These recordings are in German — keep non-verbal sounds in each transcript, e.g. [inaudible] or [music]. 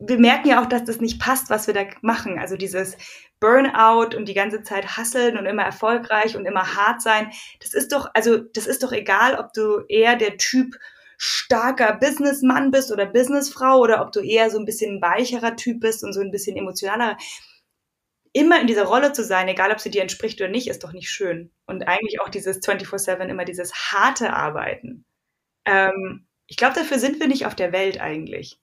wir merken ja auch, dass das nicht passt, was wir da machen. Also dieses Burnout und die ganze Zeit hasseln und immer erfolgreich und immer hart sein. Das ist doch, also das ist doch egal, ob du eher der Typ starker Businessmann bist oder Businessfrau oder ob du eher so ein bisschen weicherer Typ bist und so ein bisschen emotionaler. Immer in dieser Rolle zu sein, egal ob sie dir entspricht oder nicht, ist doch nicht schön. Und eigentlich auch dieses 24-7, immer dieses harte Arbeiten. Ähm, ich glaube, dafür sind wir nicht auf der Welt eigentlich.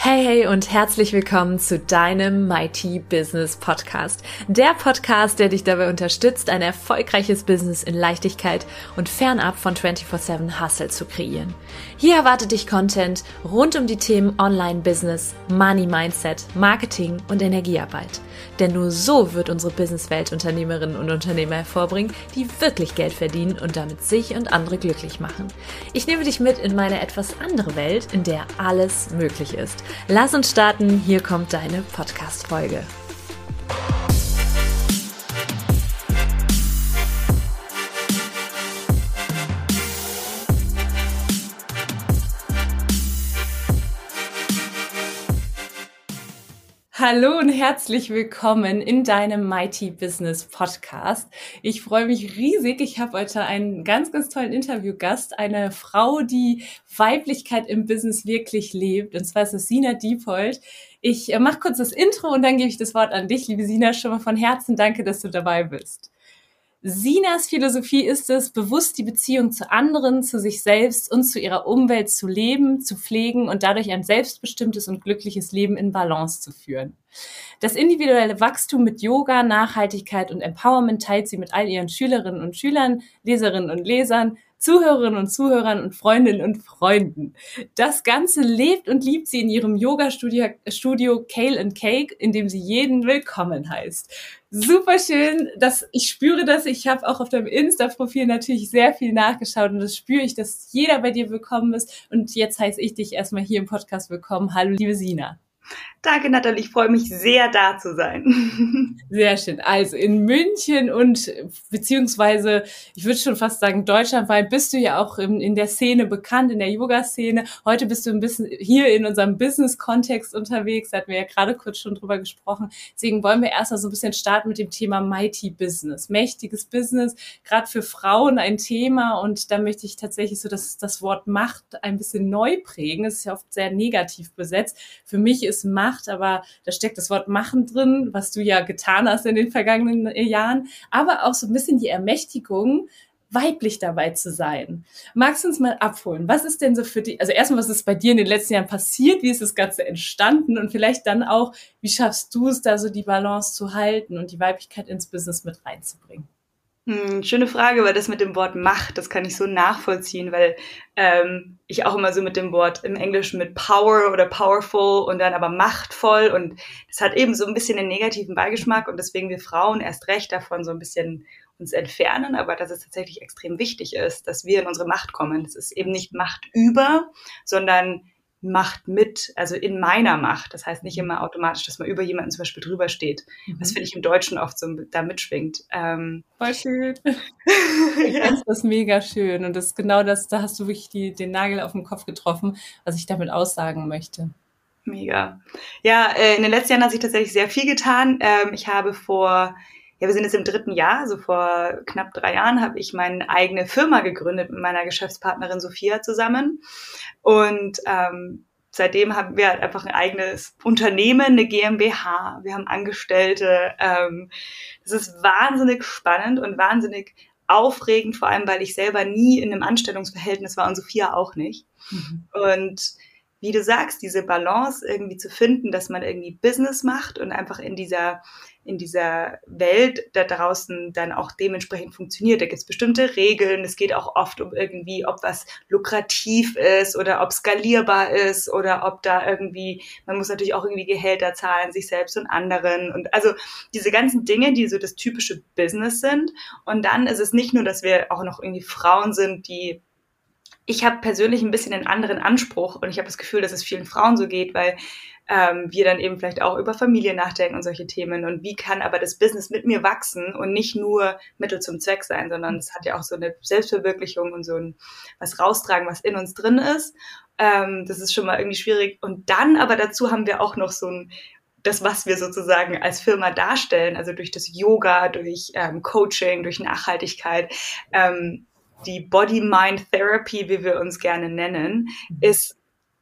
Hey, hey und herzlich willkommen zu deinem Mighty Business Podcast. Der Podcast, der dich dabei unterstützt, ein erfolgreiches Business in Leichtigkeit und fernab von 24-7 Hustle zu kreieren. Hier erwartet dich Content rund um die Themen Online-Business, Money-Mindset, Marketing und Energiearbeit. Denn nur so wird unsere Businesswelt Unternehmerinnen und Unternehmer hervorbringen, die wirklich Geld verdienen und damit sich und andere glücklich machen. Ich nehme dich mit in meine etwas andere Welt, in der alles möglich ist. Lass uns starten, hier kommt deine Podcast-Folge. Hallo und herzlich willkommen in deinem Mighty Business Podcast. Ich freue mich riesig. Ich habe heute einen ganz, ganz tollen Interviewgast, eine Frau, die Weiblichkeit im Business wirklich lebt. Und zwar ist es Sina Diepold. Ich äh, mache kurz das Intro und dann gebe ich das Wort an dich, liebe Sina. Schon mal von Herzen danke, dass du dabei bist. Sinas Philosophie ist es, bewusst die Beziehung zu anderen, zu sich selbst und zu ihrer Umwelt zu leben, zu pflegen und dadurch ein selbstbestimmtes und glückliches Leben in Balance zu führen. Das individuelle Wachstum mit Yoga, Nachhaltigkeit und Empowerment teilt sie mit all ihren Schülerinnen und Schülern, Leserinnen und Lesern, Zuhörerinnen und Zuhörern und Freundinnen und Freunden. Das Ganze lebt und liebt sie in ihrem Yoga-Studio Studio Kale and Cake, in dem sie jeden willkommen heißt. Super schön, dass ich spüre das. Ich habe auch auf deinem Insta-Profil natürlich sehr viel nachgeschaut und das spüre ich, dass jeder bei dir willkommen ist. Und jetzt heiße ich dich erstmal hier im Podcast willkommen. Hallo, liebe Sina. Danke, Nathalie. Ich freue mich sehr, da zu sein. [laughs] Sehr schön. Also in München und beziehungsweise, ich würde schon fast sagen, deutschlandweit bist du ja auch in, in der Szene bekannt, in der Yoga-Szene. Heute bist du ein bisschen hier in unserem Business-Kontext unterwegs. Da hatten wir ja gerade kurz schon drüber gesprochen. Deswegen wollen wir erstmal so ein bisschen starten mit dem Thema Mighty Business. Mächtiges Business, gerade für Frauen ein Thema. Und da möchte ich tatsächlich so das, das Wort Macht ein bisschen neu prägen. Es ist ja oft sehr negativ besetzt. Für mich ist Macht macht, aber da steckt das Wort machen drin, was du ja getan hast in den vergangenen Jahren, aber auch so ein bisschen die Ermächtigung, weiblich dabei zu sein. Magst du uns mal abholen? Was ist denn so für dich, also erstmal, was ist bei dir in den letzten Jahren passiert? Wie ist das Ganze entstanden? Und vielleicht dann auch, wie schaffst du es da so die Balance zu halten und die Weiblichkeit ins Business mit reinzubringen? Hm, schöne Frage, weil das mit dem Wort Macht, das kann ich so nachvollziehen, weil ähm, ich auch immer so mit dem Wort im Englischen mit Power oder Powerful und dann aber machtvoll und das hat eben so ein bisschen den negativen Beigeschmack und deswegen wir Frauen erst recht davon so ein bisschen uns entfernen, aber dass es tatsächlich extrem wichtig ist, dass wir in unsere Macht kommen. Es ist eben nicht Macht über, sondern Macht mit, also in meiner Macht. Das heißt nicht immer automatisch, dass man über jemanden zum Beispiel drüber steht. Mhm. Das finde ich im Deutschen oft so da mitschwingt. Ähm, Voll schön. [laughs] ich ja. finde das mega schön. Und das ist genau das, da hast du wirklich die, den Nagel auf den Kopf getroffen, was ich damit aussagen möchte. Mega. Ja, äh, in den letzten Jahren hat sich tatsächlich sehr viel getan. Ähm, ich habe vor ja, wir sind jetzt im dritten Jahr, also vor knapp drei Jahren habe ich meine eigene Firma gegründet mit meiner Geschäftspartnerin Sophia zusammen. Und ähm, seitdem haben wir halt einfach ein eigenes Unternehmen, eine GmbH, wir haben Angestellte. Ähm, das ist wahnsinnig spannend und wahnsinnig aufregend, vor allem weil ich selber nie in einem Anstellungsverhältnis war und Sophia auch nicht. Mhm. Und wie du sagst, diese Balance irgendwie zu finden, dass man irgendwie Business macht und einfach in dieser in dieser Welt da draußen dann auch dementsprechend funktioniert. Da gibt es bestimmte Regeln. Es geht auch oft um irgendwie, ob was lukrativ ist oder ob skalierbar ist oder ob da irgendwie, man muss natürlich auch irgendwie Gehälter zahlen, sich selbst und anderen. Und also diese ganzen Dinge, die so das typische Business sind. Und dann ist es nicht nur, dass wir auch noch irgendwie Frauen sind, die ich habe persönlich ein bisschen einen anderen Anspruch und ich habe das Gefühl, dass es vielen Frauen so geht, weil ähm, wir dann eben vielleicht auch über Familie nachdenken und solche Themen und wie kann aber das Business mit mir wachsen und nicht nur Mittel zum Zweck sein, sondern es hat ja auch so eine Selbstverwirklichung und so ein was raustragen, was in uns drin ist. Ähm, das ist schon mal irgendwie schwierig. Und dann aber dazu haben wir auch noch so ein das, was wir sozusagen als Firma darstellen, also durch das Yoga, durch ähm, Coaching, durch Nachhaltigkeit, ähm, die Body-Mind-Therapy, wie wir uns gerne nennen, ist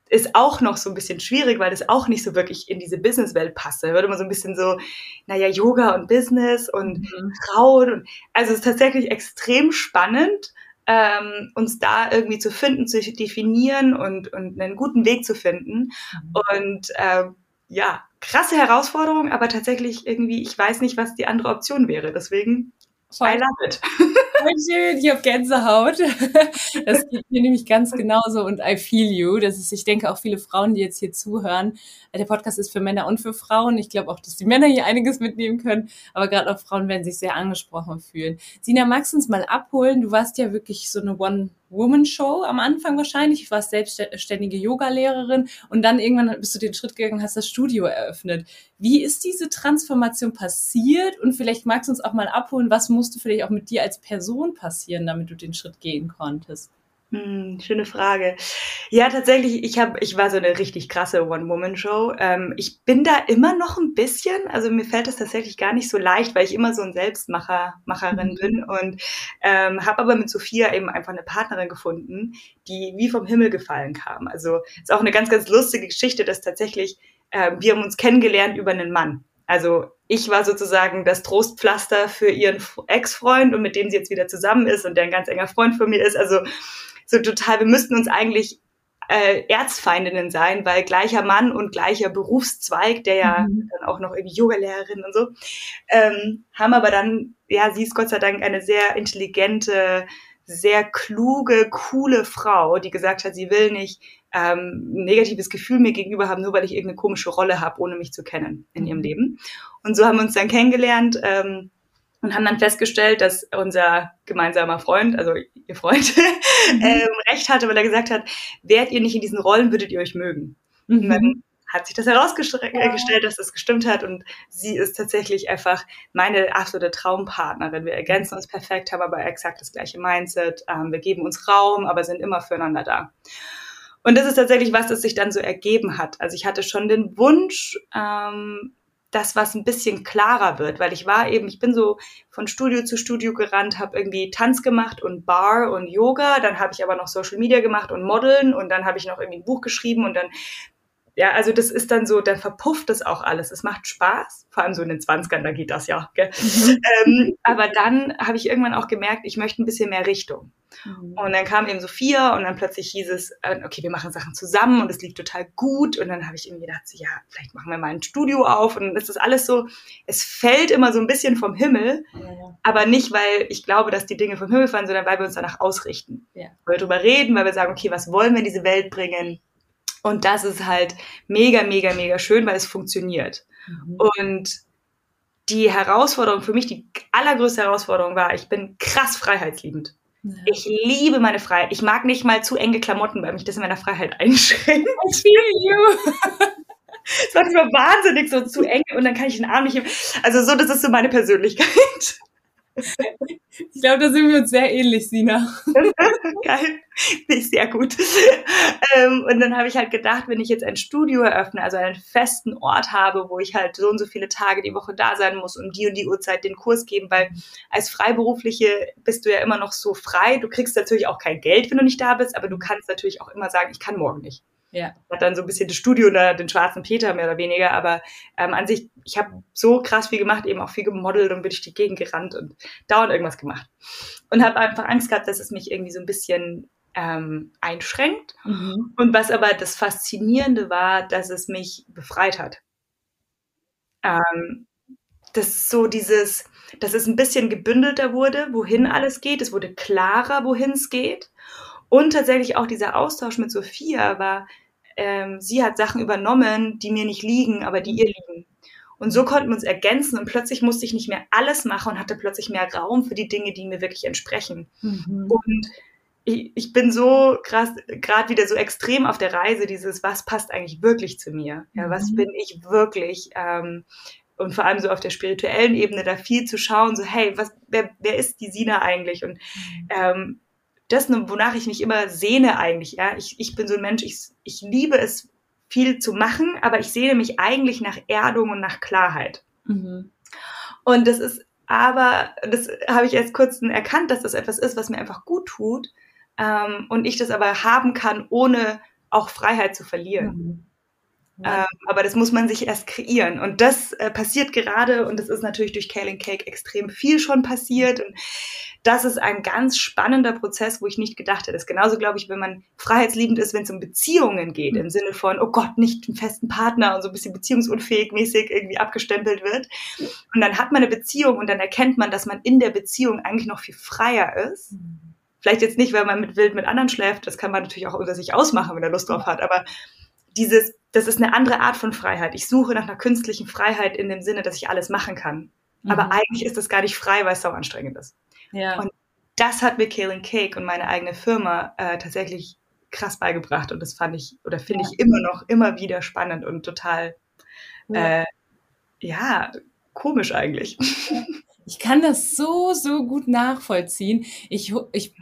ist auch noch so ein bisschen schwierig, weil das auch nicht so wirklich in diese Businesswelt passt. Da wird immer so ein bisschen so, naja, Yoga und Business und mhm. Frauen. Und, also es ist tatsächlich extrem spannend, ähm, uns da irgendwie zu finden, zu definieren und, und einen guten Weg zu finden. Mhm. Und ähm, ja, krasse Herausforderung, aber tatsächlich irgendwie, ich weiß nicht, was die andere Option wäre. Deswegen Voll. I love it. [laughs] Voll schön, ich habe Gänsehaut. [laughs] Das geht mir nämlich ganz genauso und I feel you. Das ist, ich denke auch viele Frauen, die jetzt hier zuhören. Der Podcast ist für Männer und für Frauen. Ich glaube auch, dass die Männer hier einiges mitnehmen können, aber gerade auch Frauen werden sich sehr angesprochen fühlen. Sina, magst du uns mal abholen? Du warst ja wirklich so eine One Woman-Show am Anfang wahrscheinlich. Ich war selbstständige Yoga-Lehrerin und dann irgendwann bist du den Schritt gegangen, hast das Studio eröffnet. Wie ist diese Transformation passiert? Und vielleicht magst du uns auch mal abholen, was musste vielleicht auch mit dir als Person passieren, damit du den Schritt gehen konntest? Hm, schöne Frage. Ja, tatsächlich, ich habe, ich war so eine richtig krasse One-Woman-Show. Ähm, ich bin da immer noch ein bisschen, also mir fällt das tatsächlich gar nicht so leicht, weil ich immer so ein Selbstmacher, Macherin mhm. bin und ähm, habe aber mit Sophia eben einfach eine Partnerin gefunden, die wie vom Himmel gefallen kam. Also ist auch eine ganz, ganz lustige Geschichte, dass tatsächlich äh, wir haben uns kennengelernt über einen Mann. Also ich war sozusagen das Trostpflaster für ihren Ex-Freund und mit dem sie jetzt wieder zusammen ist und der ein ganz enger Freund von mir ist. Also so total, wir müssten uns eigentlich äh, Erzfeindinnen sein, weil gleicher Mann und gleicher Berufszweig, der ja mhm. dann auch noch irgendwie Yogalehrerin und so, ähm, haben aber dann, ja, sie ist Gott sei Dank eine sehr intelligente, sehr kluge, coole Frau, die gesagt hat, sie will nicht ähm, ein negatives Gefühl mir gegenüber haben, nur weil ich irgendeine komische Rolle habe, ohne mich zu kennen in ihrem mhm. Leben. Und so haben wir uns dann kennengelernt. Ähm, und haben dann festgestellt, dass unser gemeinsamer Freund, also ihr Freund, [laughs] mhm. ähm, recht hatte, weil er gesagt hat, wärt ihr nicht in diesen Rollen, würdet ihr euch mögen. Mhm. Und dann hat sich das herausgestellt, ja. dass das gestimmt hat und sie ist tatsächlich einfach meine absolute Traumpartnerin. Wir ergänzen uns perfekt, haben aber exakt das gleiche Mindset. Ähm, wir geben uns Raum, aber sind immer füreinander da. Und das ist tatsächlich was, das sich dann so ergeben hat. Also ich hatte schon den Wunsch, ähm, das, was ein bisschen klarer wird, weil ich war eben, ich bin so von Studio zu Studio gerannt, habe irgendwie Tanz gemacht und Bar und Yoga, dann habe ich aber noch Social Media gemacht und Modeln und dann habe ich noch irgendwie ein Buch geschrieben und dann ja, also das ist dann so, dann verpufft das auch alles. Es macht Spaß, vor allem so in den 20ern, da geht das ja. Gell? Mhm. Ähm, aber dann habe ich irgendwann auch gemerkt, ich möchte ein bisschen mehr Richtung. Mhm. Und dann kam eben Sophia und dann plötzlich hieß es, äh, okay, wir machen Sachen zusammen und es lief total gut. Und dann habe ich irgendwie gedacht, so, ja, vielleicht machen wir mal ein Studio auf. Und dann ist das alles so, es fällt immer so ein bisschen vom Himmel, ja. aber nicht, weil ich glaube, dass die Dinge vom Himmel fallen, sondern weil wir uns danach ausrichten. Ja. Weil wir darüber reden, weil wir sagen, okay, was wollen wir in diese Welt bringen? Und das ist halt mega, mega, mega schön, weil es funktioniert. Mhm. Und die Herausforderung für mich, die allergrößte Herausforderung war, ich bin krass freiheitsliebend. Ja. Ich liebe meine Freiheit. Ich mag nicht mal zu enge Klamotten, weil mich das in meiner Freiheit [laughs] einschränkt. I feel you. Es macht immer wahnsinnig so zu eng und dann kann ich den Arm nicht. Also so, das ist so meine Persönlichkeit. Ich glaube, da sind wir uns sehr ähnlich, Sina. [laughs] Geil. Nicht sehr gut. Ähm, und dann habe ich halt gedacht, wenn ich jetzt ein Studio eröffne, also einen festen Ort habe, wo ich halt so und so viele Tage die Woche da sein muss und die und die Uhrzeit den Kurs geben, weil als Freiberufliche bist du ja immer noch so frei. Du kriegst natürlich auch kein Geld, wenn du nicht da bist, aber du kannst natürlich auch immer sagen, ich kann morgen nicht. Ja. Hat dann so ein bisschen das Studio oder den schwarzen Peter mehr oder weniger, aber ähm, an sich, ich habe so krass viel gemacht, eben auch viel gemodelt und bin durch die Gegend gerannt und dauernd irgendwas gemacht. Und habe einfach Angst gehabt, dass es mich irgendwie so ein bisschen ähm, einschränkt. Mhm. Und was aber das Faszinierende war, dass es mich befreit hat. Ähm, das ist so dieses, dass es ein bisschen gebündelter wurde, wohin alles geht. Es wurde klarer, wohin es geht. Und tatsächlich auch dieser Austausch mit Sophia war, ähm, sie hat Sachen übernommen, die mir nicht liegen, aber die ihr liegen. Und so konnten wir uns ergänzen und plötzlich musste ich nicht mehr alles machen und hatte plötzlich mehr Raum für die Dinge, die mir wirklich entsprechen. Mhm. Und ich, ich bin so krass, gerade wieder so extrem auf der Reise, dieses, was passt eigentlich wirklich zu mir? Ja, was mhm. bin ich wirklich? Ähm, und vor allem so auf der spirituellen Ebene da viel zu schauen, so, hey, was, wer, wer ist die Sina eigentlich? Und mhm. ähm, das, wonach ich mich immer sehne eigentlich, ja, ich, ich bin so ein Mensch, ich, ich liebe es, viel zu machen, aber ich sehne mich eigentlich nach Erdung und nach Klarheit. Mhm. Und das ist aber, das habe ich erst kurz erkannt, dass das etwas ist, was mir einfach gut tut ähm, und ich das aber haben kann, ohne auch Freiheit zu verlieren. Mhm. Ähm, aber das muss man sich erst kreieren. Und das äh, passiert gerade, und das ist natürlich durch Kaling Cake extrem viel schon passiert. Und das ist ein ganz spannender Prozess, wo ich nicht gedacht hätte. Das genauso, glaube ich, wenn man freiheitsliebend ist, wenn es um Beziehungen geht, mhm. im Sinne von, oh Gott, nicht einen festen Partner und so ein bisschen beziehungsunfähig mäßig irgendwie abgestempelt wird. Und dann hat man eine Beziehung und dann erkennt man, dass man in der Beziehung eigentlich noch viel freier ist. Mhm. Vielleicht jetzt nicht, weil man mit wild mit anderen schläft, das kann man natürlich auch unter sich ausmachen, wenn er Lust drauf hat, aber dieses, das ist eine andere Art von Freiheit. Ich suche nach einer künstlichen Freiheit in dem Sinne, dass ich alles machen kann. Mhm. Aber eigentlich ist das gar nicht frei, weil es so anstrengend ist. Ja. Und das hat mir Kaling Cake und meine eigene Firma äh, tatsächlich krass beigebracht. Und das fand ich oder finde ja. ich immer noch immer wieder spannend und total, ja, äh, ja komisch eigentlich. Ich kann das so, so gut nachvollziehen. Ich, ich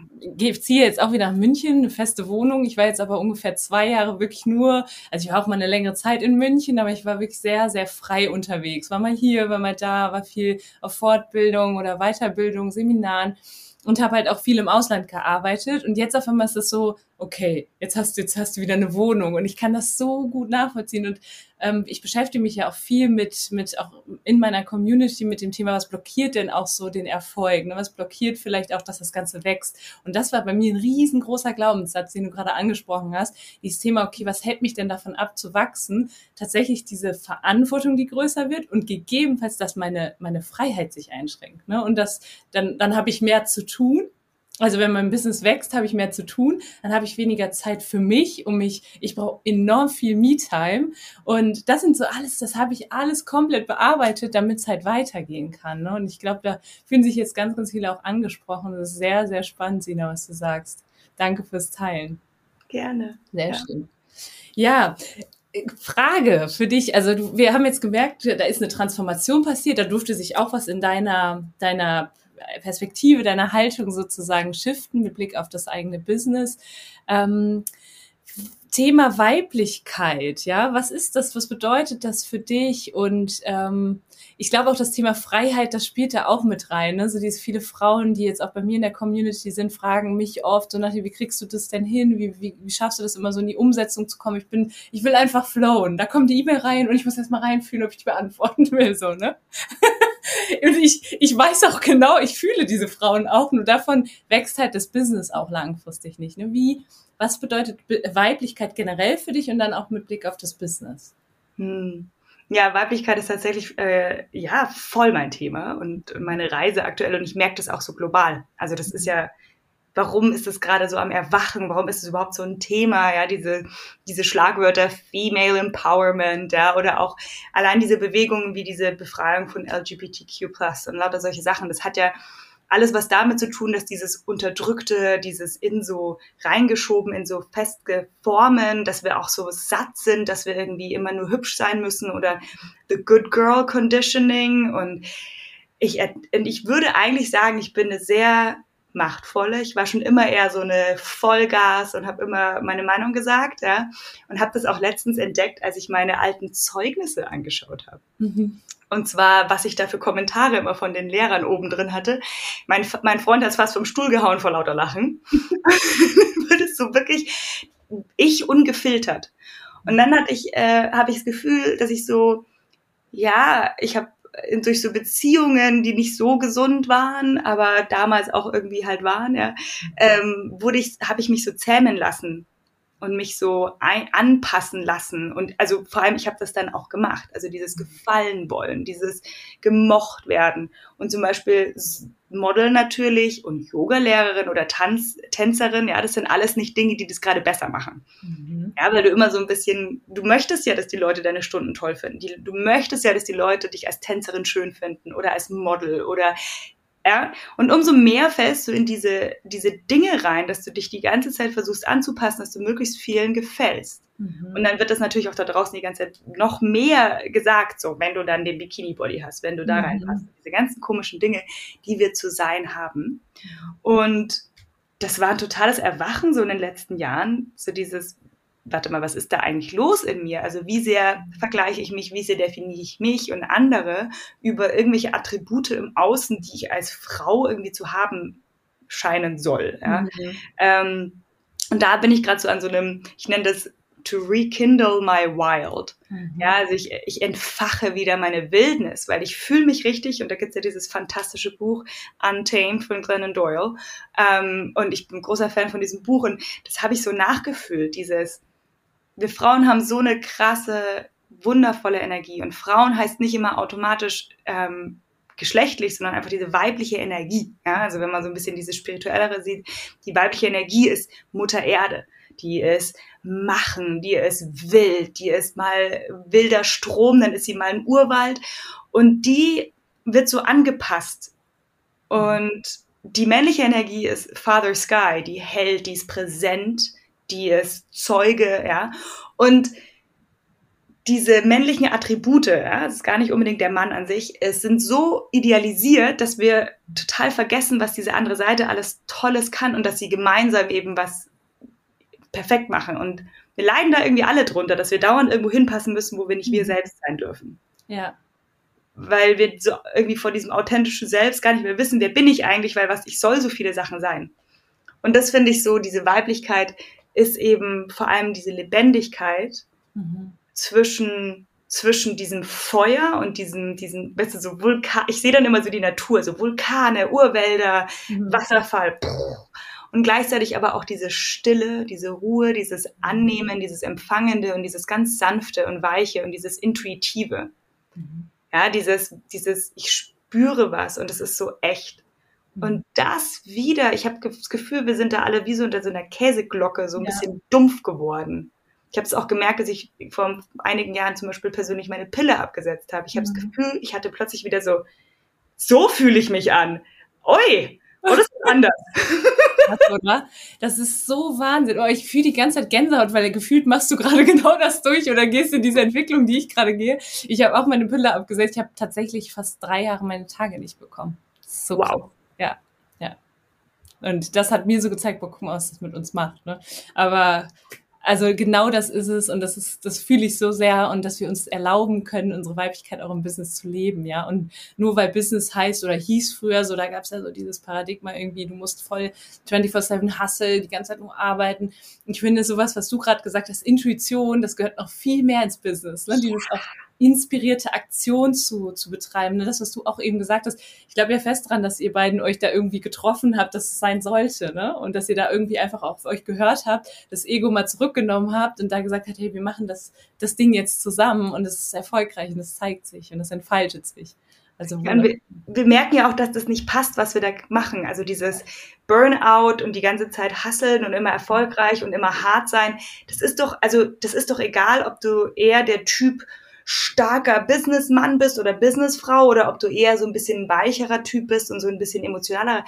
ziehe jetzt auch wieder nach München, eine feste Wohnung. Ich war jetzt aber ungefähr zwei Jahre wirklich nur, also ich war auch mal eine längere Zeit in München, aber ich war wirklich sehr, sehr frei unterwegs. War mal hier, war mal da, war viel auf Fortbildung oder Weiterbildung, Seminaren und habe halt auch viel im Ausland gearbeitet und jetzt auf einmal ist es so, okay, jetzt hast du jetzt hast du wieder eine Wohnung und ich kann das so gut nachvollziehen und ähm, ich beschäftige mich ja auch viel mit mit auch in meiner Community mit dem Thema, was blockiert denn auch so den Erfolg, ne? was blockiert vielleicht auch, dass das Ganze wächst und das war bei mir ein riesengroßer Glaubenssatz, den du gerade angesprochen hast, dieses Thema, okay, was hält mich denn davon ab zu wachsen? Tatsächlich diese Verantwortung, die größer wird und gegebenenfalls, dass meine meine Freiheit sich einschränkt, ne? Und das dann dann habe ich mehr zu tun also wenn mein Business wächst, habe ich mehr zu tun, dann habe ich weniger Zeit für mich, um mich, ich brauche enorm viel Me-Time und das sind so alles, das habe ich alles komplett bearbeitet, damit es halt weitergehen kann. Ne? Und ich glaube, da fühlen sich jetzt ganz, ganz viele auch angesprochen. Das ist sehr, sehr spannend, Sina, was du sagst. Danke fürs Teilen. Gerne. Sehr ja. schön. Ja, Frage für dich. Also du, wir haben jetzt gemerkt, da ist eine Transformation passiert, da durfte sich auch was in deiner, deiner Perspektive, deiner Haltung sozusagen shiften mit Blick auf das eigene Business. Ähm, Thema Weiblichkeit, ja, was ist das? Was bedeutet das für dich? Und ähm, ich glaube auch das Thema Freiheit, das spielt da auch mit rein. Ne? So diese viele Frauen, die jetzt auch bei mir in der Community sind, fragen mich oft so nach wie kriegst du das denn hin? Wie, wie, wie schaffst du das immer so in die Umsetzung zu kommen? Ich bin, ich will einfach flowen. Da kommt die E-Mail rein und ich muss erst mal reinfühlen, ob ich die beantworten will, so, ne? [laughs] [laughs] und ich, ich weiß auch genau, ich fühle diese Frauen auch, nur davon wächst halt das Business auch langfristig nicht. Ne? Wie, was bedeutet Weiblichkeit generell für dich und dann auch mit Blick auf das Business? Hm. Ja, Weiblichkeit ist tatsächlich äh, ja voll mein Thema und meine Reise aktuell und ich merke das auch so global. Also das ist ja warum ist es gerade so am Erwachen? Warum ist es überhaupt so ein Thema? Ja, diese, diese Schlagwörter Female Empowerment, ja, oder auch allein diese Bewegungen wie diese Befreiung von LGBTQ+, und lauter solche Sachen. Das hat ja alles was damit zu tun, dass dieses Unterdrückte, dieses in so reingeschoben, in so feste Formen, dass wir auch so satt sind, dass wir irgendwie immer nur hübsch sein müssen oder the good girl conditioning und ich, und ich würde eigentlich sagen, ich bin eine sehr machtvolle. Ich war schon immer eher so eine Vollgas und habe immer meine Meinung gesagt, ja. Und habe das auch letztens entdeckt, als ich meine alten Zeugnisse angeschaut habe. Mhm. Und zwar, was ich da für Kommentare immer von den Lehrern oben drin hatte. Mein, mein Freund hat fast vom Stuhl gehauen vor lauter Lachen. [laughs] [laughs] Wird es so wirklich ich ungefiltert. Und dann hatte ich, äh, habe ich das Gefühl, dass ich so, ja, ich habe durch so Beziehungen, die nicht so gesund waren, aber damals auch irgendwie halt waren, ja, ähm, wurde ich, habe ich mich so zähmen lassen und mich so ein, anpassen lassen und also vor allem ich habe das dann auch gemacht, also dieses gefallen wollen, dieses gemocht werden und zum Beispiel Model natürlich und Yogalehrerin oder Tanz, Tänzerin, ja, das sind alles nicht Dinge, die das gerade besser machen. Mhm. Ja, weil du immer so ein bisschen, du möchtest ja, dass die Leute deine Stunden toll finden. Die, du möchtest ja, dass die Leute dich als Tänzerin schön finden oder als Model oder Ja? Und umso mehr fällst du in diese, diese Dinge rein, dass du dich die ganze Zeit versuchst anzupassen, dass du möglichst vielen gefällst. Mhm. Und dann wird das natürlich auch da draußen die ganze Zeit noch mehr gesagt, so, wenn du dann den Bikini-Body hast, wenn du da mhm. reinpasst. Diese ganzen komischen Dinge, die wir zu sein haben. Und das war ein totales Erwachen so in den letzten Jahren, so dieses, warte mal, was ist da eigentlich los in mir? Also wie sehr vergleiche ich mich, wie sehr definiere ich mich und andere über irgendwelche Attribute im Außen, die ich als Frau irgendwie zu haben scheinen soll. Ja? Mhm. Ähm, und da bin ich gerade so an so einem, ich nenne das to rekindle my wild. Mhm. Ja, also ich, ich entfache wieder meine Wildnis, weil ich fühle mich richtig und da gibt's ja dieses fantastische Buch Untamed von Glennon Doyle ähm, und ich bin großer Fan von diesem Buch und das habe ich so nachgefühlt, dieses wir Frauen haben so eine krasse, wundervolle Energie. Und Frauen heißt nicht immer automatisch ähm, geschlechtlich, sondern einfach diese weibliche Energie. Ja? Also wenn man so ein bisschen diese spirituellere sieht, die weibliche Energie ist Mutter Erde. Die ist machen, die ist wild, die ist mal wilder Strom, dann ist sie mal ein Urwald. Und die wird so angepasst. Und die männliche Energie ist Father Sky, die hält, die ist präsent, die ist Zeuge, ja. Und diese männlichen Attribute, ja, das ist gar nicht unbedingt der Mann an sich, es sind so idealisiert, dass wir total vergessen, was diese andere Seite alles Tolles kann und dass sie gemeinsam eben was perfekt machen. Und wir leiden da irgendwie alle drunter, dass wir dauernd irgendwo hinpassen müssen, wo wir nicht wir mhm. selbst sein dürfen. Ja. Weil wir so irgendwie vor diesem authentischen Selbst gar nicht mehr wissen, wer bin ich eigentlich, weil was ich soll so viele Sachen sein. Und das finde ich so, diese Weiblichkeit ist eben vor allem diese Lebendigkeit mhm. zwischen zwischen diesem Feuer und diesem, diesen, weißt du, so Vulkan, ich sehe dann immer so die Natur, so Vulkane, Urwälder, mhm. Wasserfall, und gleichzeitig aber auch diese Stille, diese Ruhe, dieses Annehmen, dieses Empfangende und dieses ganz sanfte und weiche und dieses Intuitive. Mhm. Ja, dieses, dieses, ich spüre was und es ist so echt. Und das wieder, ich habe das Gefühl, wir sind da alle wie so unter so einer Käseglocke so ein ja. bisschen dumpf geworden. Ich habe es auch gemerkt, dass ich vor einigen Jahren zum Beispiel persönlich meine Pille abgesetzt habe. Ich habe mhm. das Gefühl, ich hatte plötzlich wieder so, so fühle ich mich an. Oi, das ist anders. [laughs] Das, oder? das ist so Wahnsinn. Oh, ich fühle die ganze Zeit Gänsehaut, weil gefühlt machst du gerade [laughs] genau das durch oder gehst in diese Entwicklung, die ich gerade gehe. Ich habe auch meine Pille abgesetzt. Ich habe tatsächlich fast drei Jahre meine Tage nicht bekommen. So wow. Ja, ja. Und das hat mir so gezeigt, boah, guck mal, was das mit uns macht. Ne? Aber also genau das ist es und das ist, das fühle ich so sehr und dass wir uns erlauben können, unsere Weiblichkeit auch im Business zu leben, ja. Und nur weil Business heißt oder hieß früher so, da gab es ja so dieses Paradigma irgendwie, du musst voll 24-7 hustle, die ganze Zeit nur arbeiten. Ich finde sowas, was du gerade gesagt hast, Intuition, das gehört noch viel mehr ins Business, ne? Dieses auch inspirierte Aktion zu, zu betreiben. Ne? Das, was du auch eben gesagt hast. Ich glaube ja fest dran, dass ihr beiden euch da irgendwie getroffen habt, dass es sein sollte. Ne? Und dass ihr da irgendwie einfach auch auf euch gehört habt, das Ego mal zurückgenommen habt und da gesagt habt, hey, wir machen das, das Ding jetzt zusammen und es ist erfolgreich und es zeigt sich und es entfaltet sich. Also ja, wir, wir, merken ja auch, dass das nicht passt, was wir da machen. Also dieses Burnout und die ganze Zeit hasseln und immer erfolgreich und immer hart sein. Das ist doch, also das ist doch egal, ob du eher der Typ starker Businessmann bist oder Businessfrau oder ob du eher so ein bisschen weicherer Typ bist und so ein bisschen emotionaler.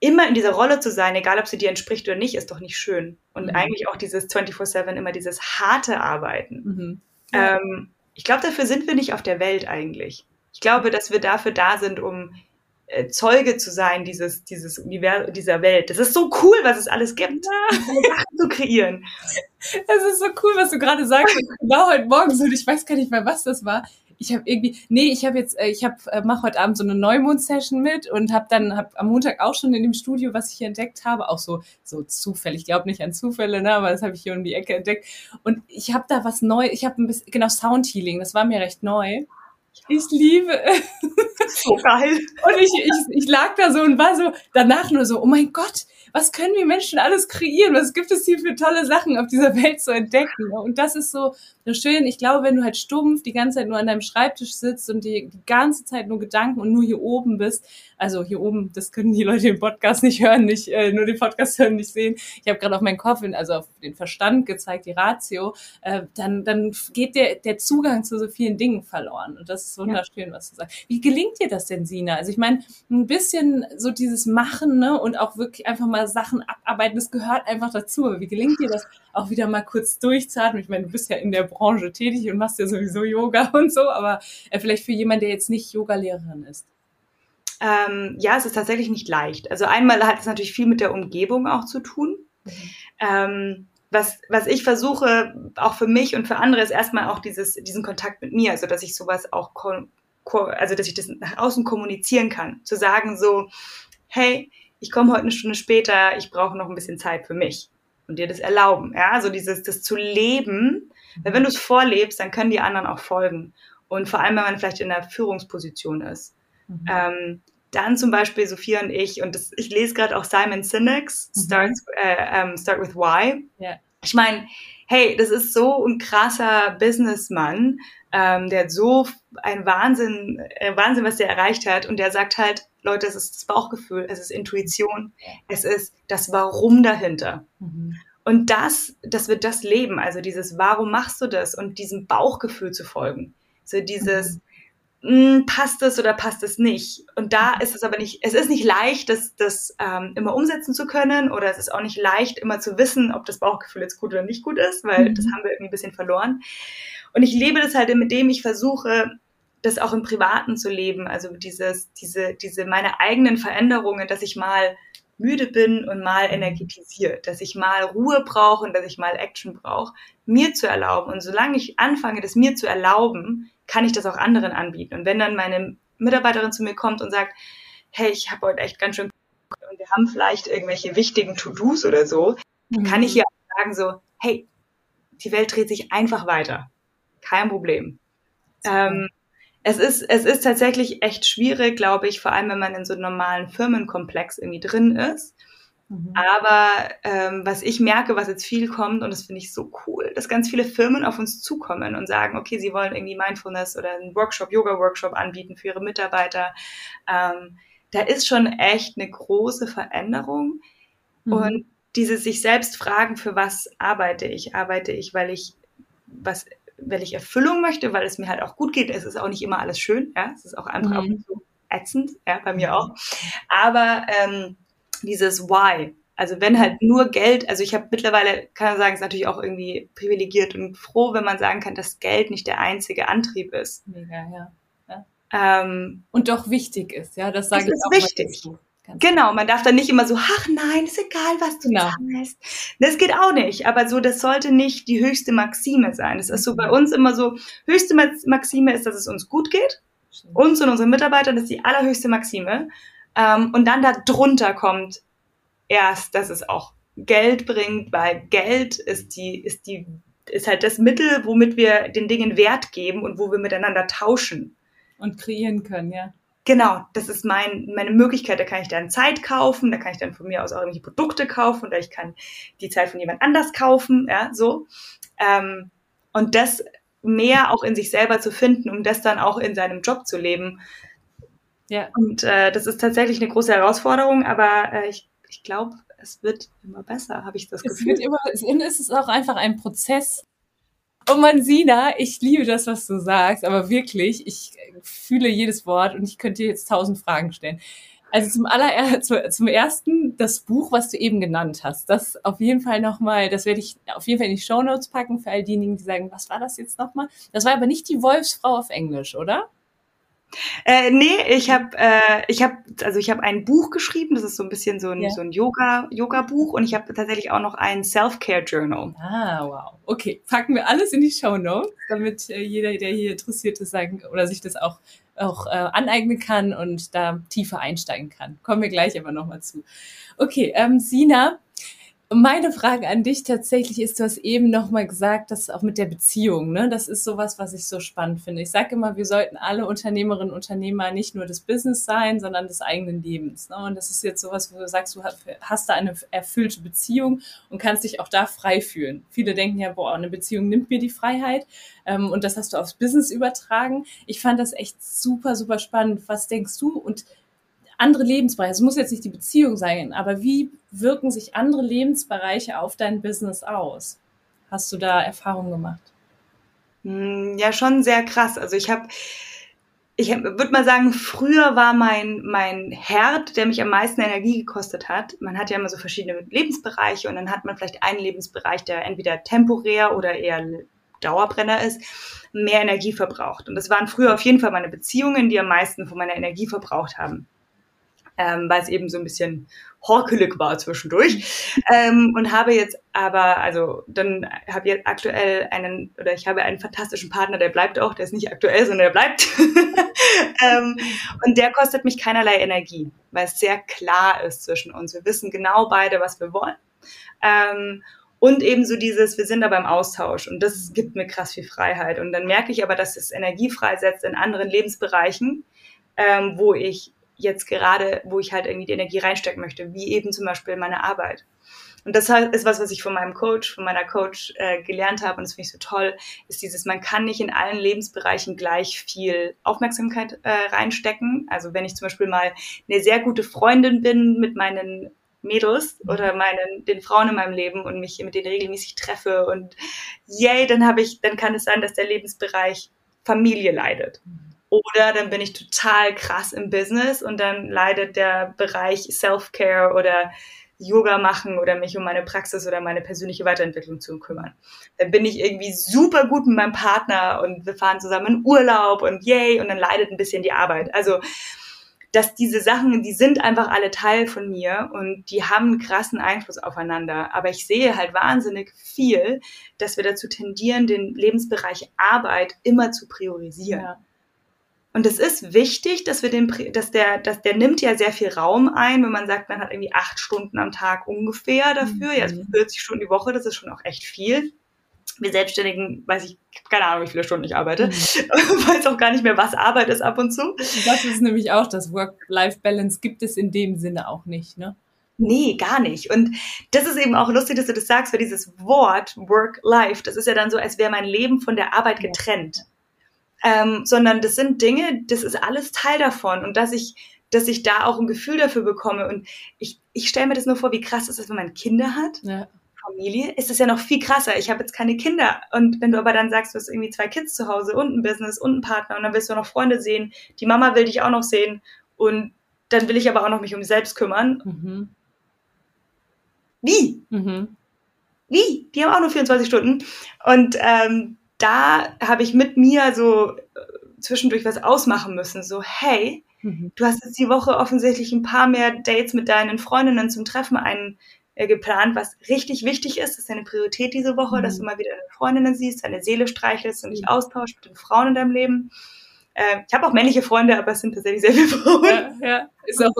Immer in dieser Rolle zu sein, egal ob sie dir entspricht oder nicht, ist doch nicht schön. Und mhm. eigentlich auch dieses 24-7, immer dieses harte Arbeiten. Mhm. Ja. Ähm, ich glaube, dafür sind wir nicht auf der Welt eigentlich. Ich glaube, dass wir dafür da sind, um äh, Zeuge zu sein dieses, dieses Univers dieser Welt. Das ist so cool, was es alles gibt, Sachen zu kreieren. Es ist so cool, was du gerade sagst. genau heute Morgen so, ich weiß gar nicht mehr, was das war. Ich habe irgendwie, nee, ich habe jetzt, äh, ich habe, äh, mache heute Abend so eine Neumond-Session mit und habe dann, hab am Montag auch schon in dem Studio, was ich hier entdeckt habe, auch so, so zufällig. Ich glaube nicht an Zufälle, ne, aber das habe ich hier um die Ecke entdeckt. Und ich habe da was neu, ich habe ein bisschen, genau Sound Healing, das war mir recht neu. Ich liebe es. So geil. Und ich, ich, ich lag da so und war so danach nur so, oh mein Gott, was können wir Menschen alles kreieren? Was gibt es hier für tolle Sachen auf dieser Welt zu entdecken? Und das ist so, so schön. Ich glaube, wenn du halt stumpf die ganze Zeit nur an deinem Schreibtisch sitzt und die, die ganze Zeit nur Gedanken und nur hier oben bist, also hier oben, das können die Leute im Podcast nicht hören, nicht äh, nur den Podcast hören, nicht sehen. Ich habe gerade auf meinen Kopf, also auf den Verstand gezeigt, die Ratio, äh, dann, dann geht der, der Zugang zu so vielen Dingen verloren. Und das ist wunderschön, ja. was du sagst. Wie gelingt dir das denn, Sina? Also ich meine, ein bisschen so dieses Machen ne, und auch wirklich einfach mal Sachen abarbeiten, das gehört einfach dazu. Aber wie gelingt dir das, auch wieder mal kurz durchzuatmen? Ich meine, du bist ja in der Branche tätig und machst ja sowieso Yoga [laughs] und so, aber äh, vielleicht für jemanden, der jetzt nicht Yogalehrerin ist. Ähm, ja, es ist tatsächlich nicht leicht. Also einmal hat es natürlich viel mit der Umgebung auch zu tun. Mhm. Ähm, was, was ich versuche, auch für mich und für andere, ist erstmal auch dieses, diesen Kontakt mit mir, also dass ich sowas auch, also dass ich das nach außen kommunizieren kann. Zu sagen so, hey, ich komme heute eine Stunde später, ich brauche noch ein bisschen Zeit für mich und dir das erlauben. Ja, also dieses, das zu leben, weil wenn du es vorlebst, dann können die anderen auch folgen. Und vor allem, wenn man vielleicht in der Führungsposition ist. Mhm. Ähm, dann zum Beispiel Sophia und ich, und das, ich lese gerade auch Simon Sinek's mhm. Start, äh, um, Start with Why. Yeah. Ich meine, hey, das ist so ein krasser Businessmann, ähm, der hat so ein Wahnsinn, äh, Wahnsinn, was der erreicht hat. Und der sagt halt, Leute, es ist das Bauchgefühl, es ist Intuition, es ist das Warum dahinter. Mhm. Und das, das wird das Leben, also dieses Warum machst du das und diesem Bauchgefühl zu folgen. So dieses, mhm hm, passt es oder passt es nicht? Und da ist es aber nicht, es ist nicht leicht, das, das ähm, immer umsetzen zu können oder es ist auch nicht leicht, immer zu wissen, ob das Bauchgefühl jetzt gut oder nicht gut ist, weil mhm. das haben wir irgendwie ein bisschen verloren. Und ich lebe das halt, mit dem ich versuche, das auch im Privaten zu leben, also dieses, diese, diese meine eigenen Veränderungen, dass ich mal müde bin und mal mhm. energetisiert, dass ich mal Ruhe brauche und dass ich mal Action brauche, mir zu erlauben. Und solange ich anfange, das mir zu erlauben, kann ich das auch anderen anbieten. Und wenn dann meine Mitarbeiterin zu mir kommt und sagt, hey, ich habe heute echt ganz schön und wir haben vielleicht irgendwelche wichtigen To-Dos oder so, mhm. kann ich ihr auch sagen so, hey, die Welt dreht sich einfach weiter. Kein Problem. Ähm, es ist, es ist tatsächlich echt schwierig, glaube ich, vor allem wenn man in so einem normalen Firmenkomplex irgendwie drin ist. Mhm. Aber ähm, was ich merke, was jetzt viel kommt, und das finde ich so cool, dass ganz viele Firmen auf uns zukommen und sagen, okay, sie wollen irgendwie Mindfulness oder einen Workshop, Yoga-Workshop anbieten für ihre Mitarbeiter. Ähm, da ist schon echt eine große Veränderung. Mhm. Und dieses sich selbst fragen, für was arbeite ich? Arbeite ich, weil ich was, weil ich Erfüllung möchte, weil es mir halt auch gut geht. Es ist auch nicht immer alles schön, ja. Es ist auch einfach mhm. so ätzend, ja, bei mir auch. Aber ähm, dieses Why. Also wenn halt nur Geld, also ich habe mittlerweile, kann man sagen, ist natürlich auch irgendwie privilegiert und froh, wenn man sagen kann, dass Geld nicht der einzige Antrieb ist. Mega, ja. ja. Ähm, und doch wichtig ist, ja, das sage ich auch. Das ist wichtig. Genau, man darf dann nicht immer so, ach nein, ist egal, was du genau. zahlst. Das geht auch nicht, aber so, das sollte nicht die höchste Maxime sein. Es ist so bei uns immer so, höchste Maxime ist, dass es uns gut geht. Uns und unseren Mitarbeitern ist die allerhöchste Maxime. Ähm, und dann da drunter kommt erst, dass es auch Geld bringt, weil Geld ist die, ist die, ist halt das Mittel, womit wir den Dingen Wert geben und wo wir miteinander tauschen. Und kreieren können, ja. Genau, das ist mein, meine Möglichkeit. Da kann ich dann Zeit kaufen, da kann ich dann von mir aus auch irgendwelche Produkte kaufen oder ich kann die Zeit von jemand anders kaufen, ja, so. Ähm, und das mehr auch in sich selber zu finden, um das dann auch in seinem Job zu leben, ja. Und äh, das ist tatsächlich eine große Herausforderung, aber äh, ich, ich glaube, es wird immer besser, habe ich das Gefühl. Es wird immer, es ist auch einfach ein Prozess. Oh Mansina, ich liebe das, was du sagst, aber wirklich, ich fühle jedes Wort und ich könnte dir jetzt tausend Fragen stellen. Also zum aller, [laughs] zum ersten, das Buch, was du eben genannt hast, das auf jeden Fall nochmal, das werde ich auf jeden Fall in die Show Notes packen für all diejenigen, die sagen, was war das jetzt nochmal? Das war aber nicht die Wolfsfrau auf Englisch, oder? Äh, nee, ich habe äh, ich habe also ich habe ein Buch geschrieben, das ist so ein bisschen so ein ja. so ein Yoga Yoga Buch und ich habe tatsächlich auch noch ein Self Care Journal. Ah, wow. Okay, packen wir alles in die Show Notes, damit äh, jeder, der hier interessiert ist, sagen oder sich das auch auch äh, aneignen kann und da tiefer einsteigen kann. Kommen wir gleich aber nochmal zu. Okay, ähm, Sina, meine Frage an dich tatsächlich ist, du hast eben nochmal gesagt, dass auch mit der Beziehung, ne, das ist sowas, was ich so spannend finde. Ich sage immer, wir sollten alle Unternehmerinnen und Unternehmer nicht nur des Business sein, sondern des eigenen Lebens. Ne? Und das ist jetzt sowas, wo du sagst, du hast da eine erfüllte Beziehung und kannst dich auch da frei fühlen. Viele denken ja, boah, eine Beziehung nimmt mir die Freiheit. Ähm, und das hast du aufs Business übertragen. Ich fand das echt super, super spannend. Was denkst du? Und andere Lebensbereiche, es muss jetzt nicht die Beziehung sein, aber wie wirken sich andere Lebensbereiche auf dein Business aus? Hast du da Erfahrungen gemacht? Hm, ja, schon sehr krass. Also ich habe, ich würde mal sagen, früher war mein, mein Herd, der mich am meisten Energie gekostet hat. Man hat ja immer so verschiedene Lebensbereiche und dann hat man vielleicht einen Lebensbereich, der entweder temporär oder eher Dauerbrenner ist, mehr Energie verbraucht. Und das waren früher auf jeden Fall meine Beziehungen, die am meisten von meiner Energie verbraucht haben ähm, weil es eben so ein bisschen horkelig war zwischendurch. Ähm, und habe jetzt aber, also dann habe ich jetzt aktuell einen, oder ich habe einen fantastischen Partner, der bleibt auch, der ist nicht aktuell, sondern der bleibt. [laughs] ähm, und der kostet mich keinerlei Energie, weil es sehr klar ist zwischen uns. Wir wissen genau beide, was wir wollen. Ähm, und eben so dieses, wir sind da beim Austausch und das gibt mir krass viel Freiheit. Und dann merke ich aber, dass es Energie freisetzt in anderen Lebensbereichen, ähm, wo ich jetzt gerade, wo ich halt irgendwie die Energie reinstecken möchte, wie eben zum Beispiel meine Arbeit. Und das ist was, was ich von meinem Coach, von meiner Coach äh, gelernt habe und das finde ich so toll, ist dieses, man kann nicht in allen Lebensbereichen gleich viel Aufmerksamkeit äh, reinstecken. Also wenn ich zum Beispiel mal eine sehr gute Freundin bin mit meinen Mädels oder meinen, den Frauen in meinem Leben und mich mit denen regelmäßig treffe und yay, dann habe ich, dann kann es sein, dass der Lebensbereich Familie leidet. Oder dann bin ich total krass im Business und dann leidet der Bereich Self-Care oder Yoga machen oder mich um meine Praxis oder meine persönliche Weiterentwicklung zu kümmern. Dann bin ich irgendwie super gut mit meinem Partner und wir fahren zusammen in Urlaub und yay und dann leidet ein bisschen die Arbeit. Also, dass diese Sachen, die sind einfach alle Teil von mir und die haben einen krassen Einfluss aufeinander. Aber ich sehe halt wahnsinnig viel, dass wir dazu tendieren, den Lebensbereich Arbeit immer zu priorisieren. Ja. Und es ist wichtig, dass wir den, dass der, dass der nimmt ja sehr viel Raum ein, wenn man sagt, man hat irgendwie acht Stunden am Tag ungefähr dafür, mhm. ja, also 40 Stunden die Woche, das ist schon auch echt viel. Wir Selbstständigen, weiß ich, keine Ahnung, wie viele Stunden ich arbeite, mhm. [laughs] weiß auch gar nicht mehr, was Arbeit ist ab und zu. Das ist nämlich auch das Work-Life-Balance gibt es in dem Sinne auch nicht, ne? Nee, gar nicht. Und das ist eben auch lustig, dass du das sagst, weil dieses Wort Work-Life, das ist ja dann so, als wäre mein Leben von der Arbeit getrennt ähm, sondern das sind Dinge, das ist alles Teil davon und dass ich, dass ich da auch ein Gefühl dafür bekomme und ich, ich stelle mir das nur vor, wie krass ist das, wenn man Kinder hat. Ja. Familie, ist es ja noch viel krasser. Ich habe jetzt keine Kinder. Und wenn du aber dann sagst, du hast irgendwie zwei Kids zu Hause und ein Business und einen Partner und dann willst du noch Freunde sehen, die Mama will dich auch noch sehen und dann will ich aber auch noch mich um mich selbst kümmern. Mhm. Wie? Mhm. Wie? Die haben auch nur 24 Stunden. Und ähm, da habe ich mit mir so äh, zwischendurch was ausmachen müssen. So, hey, mhm. du hast jetzt die Woche offensichtlich ein paar mehr Dates mit deinen Freundinnen zum Treffen ein, äh, geplant, was richtig wichtig ist. Das ist deine Priorität diese Woche, mhm. dass du mal wieder deine Freundinnen siehst, deine Seele streichelst und dich mhm. austauschst mit den Frauen in deinem Leben. Äh, ich habe auch männliche Freunde, aber es sind tatsächlich sehr viele Frauen. Ja, ja. ist auch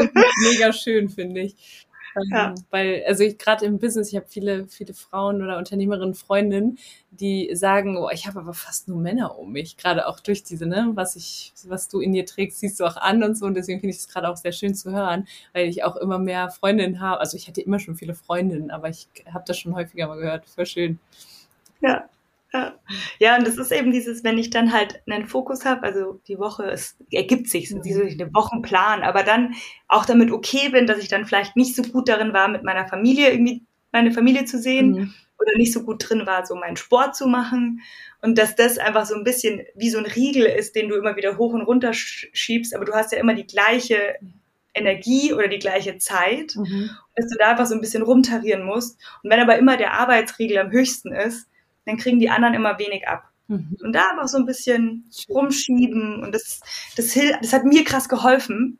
mega schön, finde ich. Ja. Ähm, weil, also ich gerade im Business, ich habe viele, viele Frauen oder Unternehmerinnen, Freundinnen, die sagen, oh, ich habe aber fast nur Männer um mich, gerade auch durch diese, ne, was ich, was du in dir trägst, siehst du auch an und so. Und deswegen finde ich es gerade auch sehr schön zu hören, weil ich auch immer mehr Freundinnen habe. Also ich hatte immer schon viele Freundinnen, aber ich habe das schon häufiger mal gehört. Voll schön. Ja, ja. [laughs] ja, und das ist eben dieses, wenn ich dann halt einen Fokus habe, also die Woche ist, ergibt sich, mhm. so eine Wochenplan, aber dann auch damit okay bin, dass ich dann vielleicht nicht so gut darin war, mit meiner Familie irgendwie meine Familie zu sehen mhm. oder nicht so gut drin war, so meinen Sport zu machen und dass das einfach so ein bisschen wie so ein Riegel ist, den du immer wieder hoch und runter schiebst, aber du hast ja immer die gleiche Energie oder die gleiche Zeit, mhm. dass du da einfach so ein bisschen rumtarieren musst. Und wenn aber immer der Arbeitsriegel am höchsten ist, dann kriegen die anderen immer wenig ab. Mhm. Und da einfach so ein bisschen rumschieben und das, das, das hat mir krass geholfen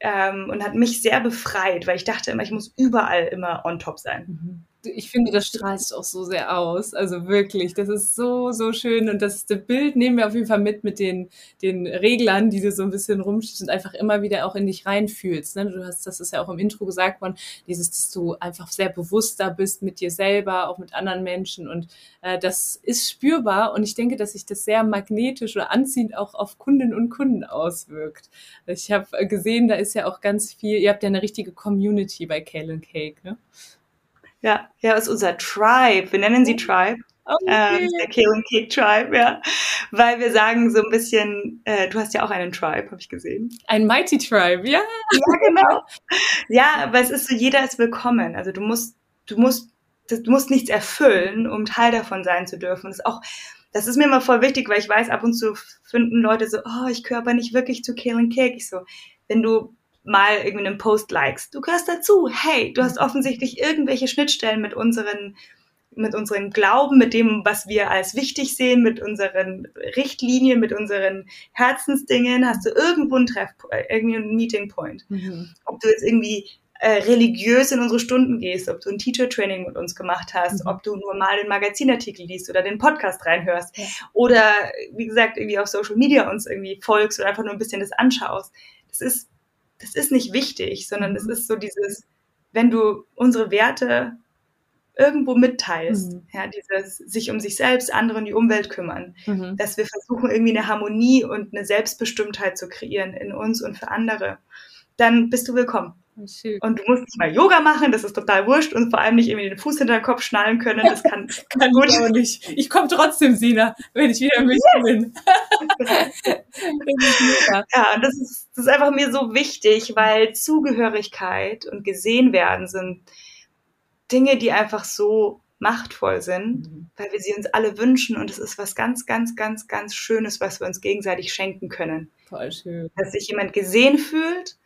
ähm, und hat mich sehr befreit, weil ich dachte immer, ich muss überall immer on top sein. Mhm. Ich finde, das strahlst auch so sehr aus. Also wirklich, das ist so, so schön. Und das, das Bild nehmen wir auf jeden Fall mit, mit den, den Reglern, die du so ein bisschen rumstehst und einfach immer wieder auch in dich reinfühlst. Ne? Du hast, das ist ja auch im Intro gesagt worden, dieses, dass du einfach sehr bewusster bist mit dir selber, auch mit anderen Menschen. Und äh, das ist spürbar. Und ich denke, dass sich das sehr magnetisch oder anziehend auch auf Kundinnen und Kunden auswirkt. Ich habe gesehen, da ist ja auch ganz viel, ihr habt ja eine richtige Community bei Kale Cake, ne? Ja, ja, ist unser Tribe. Wir nennen sie Tribe. Okay. Ähm, der Kale and Cake Tribe, ja. Weil wir sagen so ein bisschen, äh, du hast ja auch einen Tribe, habe ich gesehen. Ein Mighty Tribe, ja. Ja, genau. [laughs] Ja, aber es ist so, jeder ist willkommen. Also du musst, du musst, du musst nichts erfüllen, um Teil davon sein zu dürfen. Das ist auch, das ist mir immer voll wichtig, weil ich weiß, ab und zu finden Leute so, oh, ich gehöre aber nicht wirklich zu Kale and Cake. Ich so, wenn du mal irgendwie einen Post likest. Du gehörst dazu. Hey, du hast mhm. offensichtlich irgendwelche Schnittstellen mit unseren mit unserem Glauben, mit dem, was wir als wichtig sehen, mit unseren Richtlinien, mit unseren Herzensdingen, hast du irgendwo einen Treff, irgendwie einen Meeting Point. Mhm. Ob du jetzt irgendwie äh, religiös in unsere Stunden gehst, ob du ein Teacher Training mit uns gemacht hast, mhm. ob du nur mal den Magazinartikel liest oder den Podcast reinhörst ja. oder wie gesagt irgendwie auf Social Media uns irgendwie folgst oder einfach nur ein bisschen das anschaust. Das ist das ist nicht wichtig, sondern es mhm. ist so dieses, wenn du unsere Werte irgendwo mitteilst, mhm. ja, dieses sich um sich selbst, andere und die Umwelt kümmern, mhm. dass wir versuchen, irgendwie eine Harmonie und eine Selbstbestimmtheit zu kreieren in uns und für andere, dann bist du willkommen. Schön. Und du musst nicht mal Yoga machen, das ist total wurscht und vor allem nicht irgendwie den Fuß hinter den Kopf schnallen können, das kann, [laughs] kann gut. Ich auch nicht. Ich komme trotzdem, Sina, wenn ich wieder müde yes. bin. [laughs] ja, und das ist, das ist einfach mir so wichtig, weil Zugehörigkeit und gesehen werden sind Dinge, die einfach so machtvoll sind, mhm. weil wir sie uns alle wünschen und es ist was ganz, ganz, ganz, ganz Schönes, was wir uns gegenseitig schenken können. Voll schön. Dass sich jemand gesehen fühlt